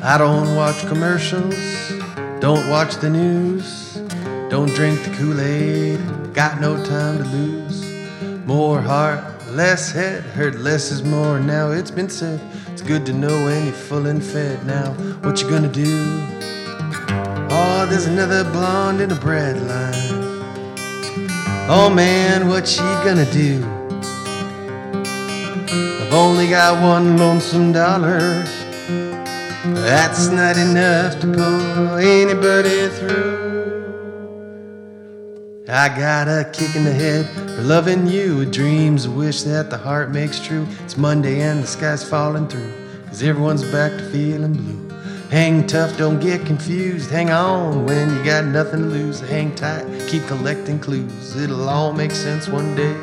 I don't watch commercials, don't watch the news, don't drink the Kool Aid, got no time to lose. More heart, less head, heard less is more. Now it's been said, it's good to know when you're full and fed. Now, what you gonna do? Oh, there's another blonde in the bread line. Oh man, what she gonna do? I've only got one lonesome dollar. That's not enough to pull anybody through. I got a kick in the head for loving you. Dream's a wish that the heart makes true. It's Monday and the sky's falling through. Cause everyone's back to feeling blue. Hang tough, don't get confused. Hang on when you got nothing to lose. Hang tight, keep collecting clues. It'll all make sense one day.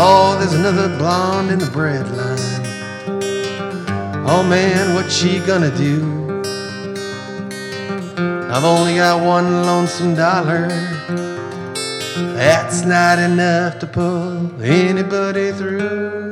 Oh, there's another blonde in the bread line. Oh man, what she gonna do? I've only got one lonesome dollar. That's not enough to pull anybody through.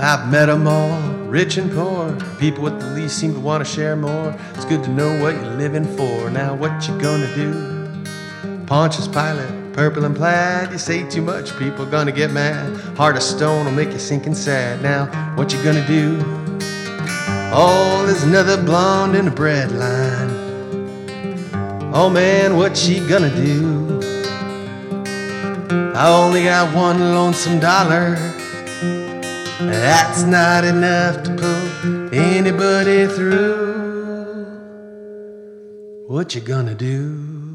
I've met 'em all, rich and poor. People with the least seem to want to share more. It's good to know what you're living for. Now, what you gonna do? Pontius Pilate, purple and plaid. You say too much, people gonna get mad. Heart of stone will make you sinking sad. Now, what you gonna do? Oh, there's another blonde in the bread line. Oh man, what she gonna do? I only got one lonesome dollar. That's not enough to pull anybody through. What you gonna do?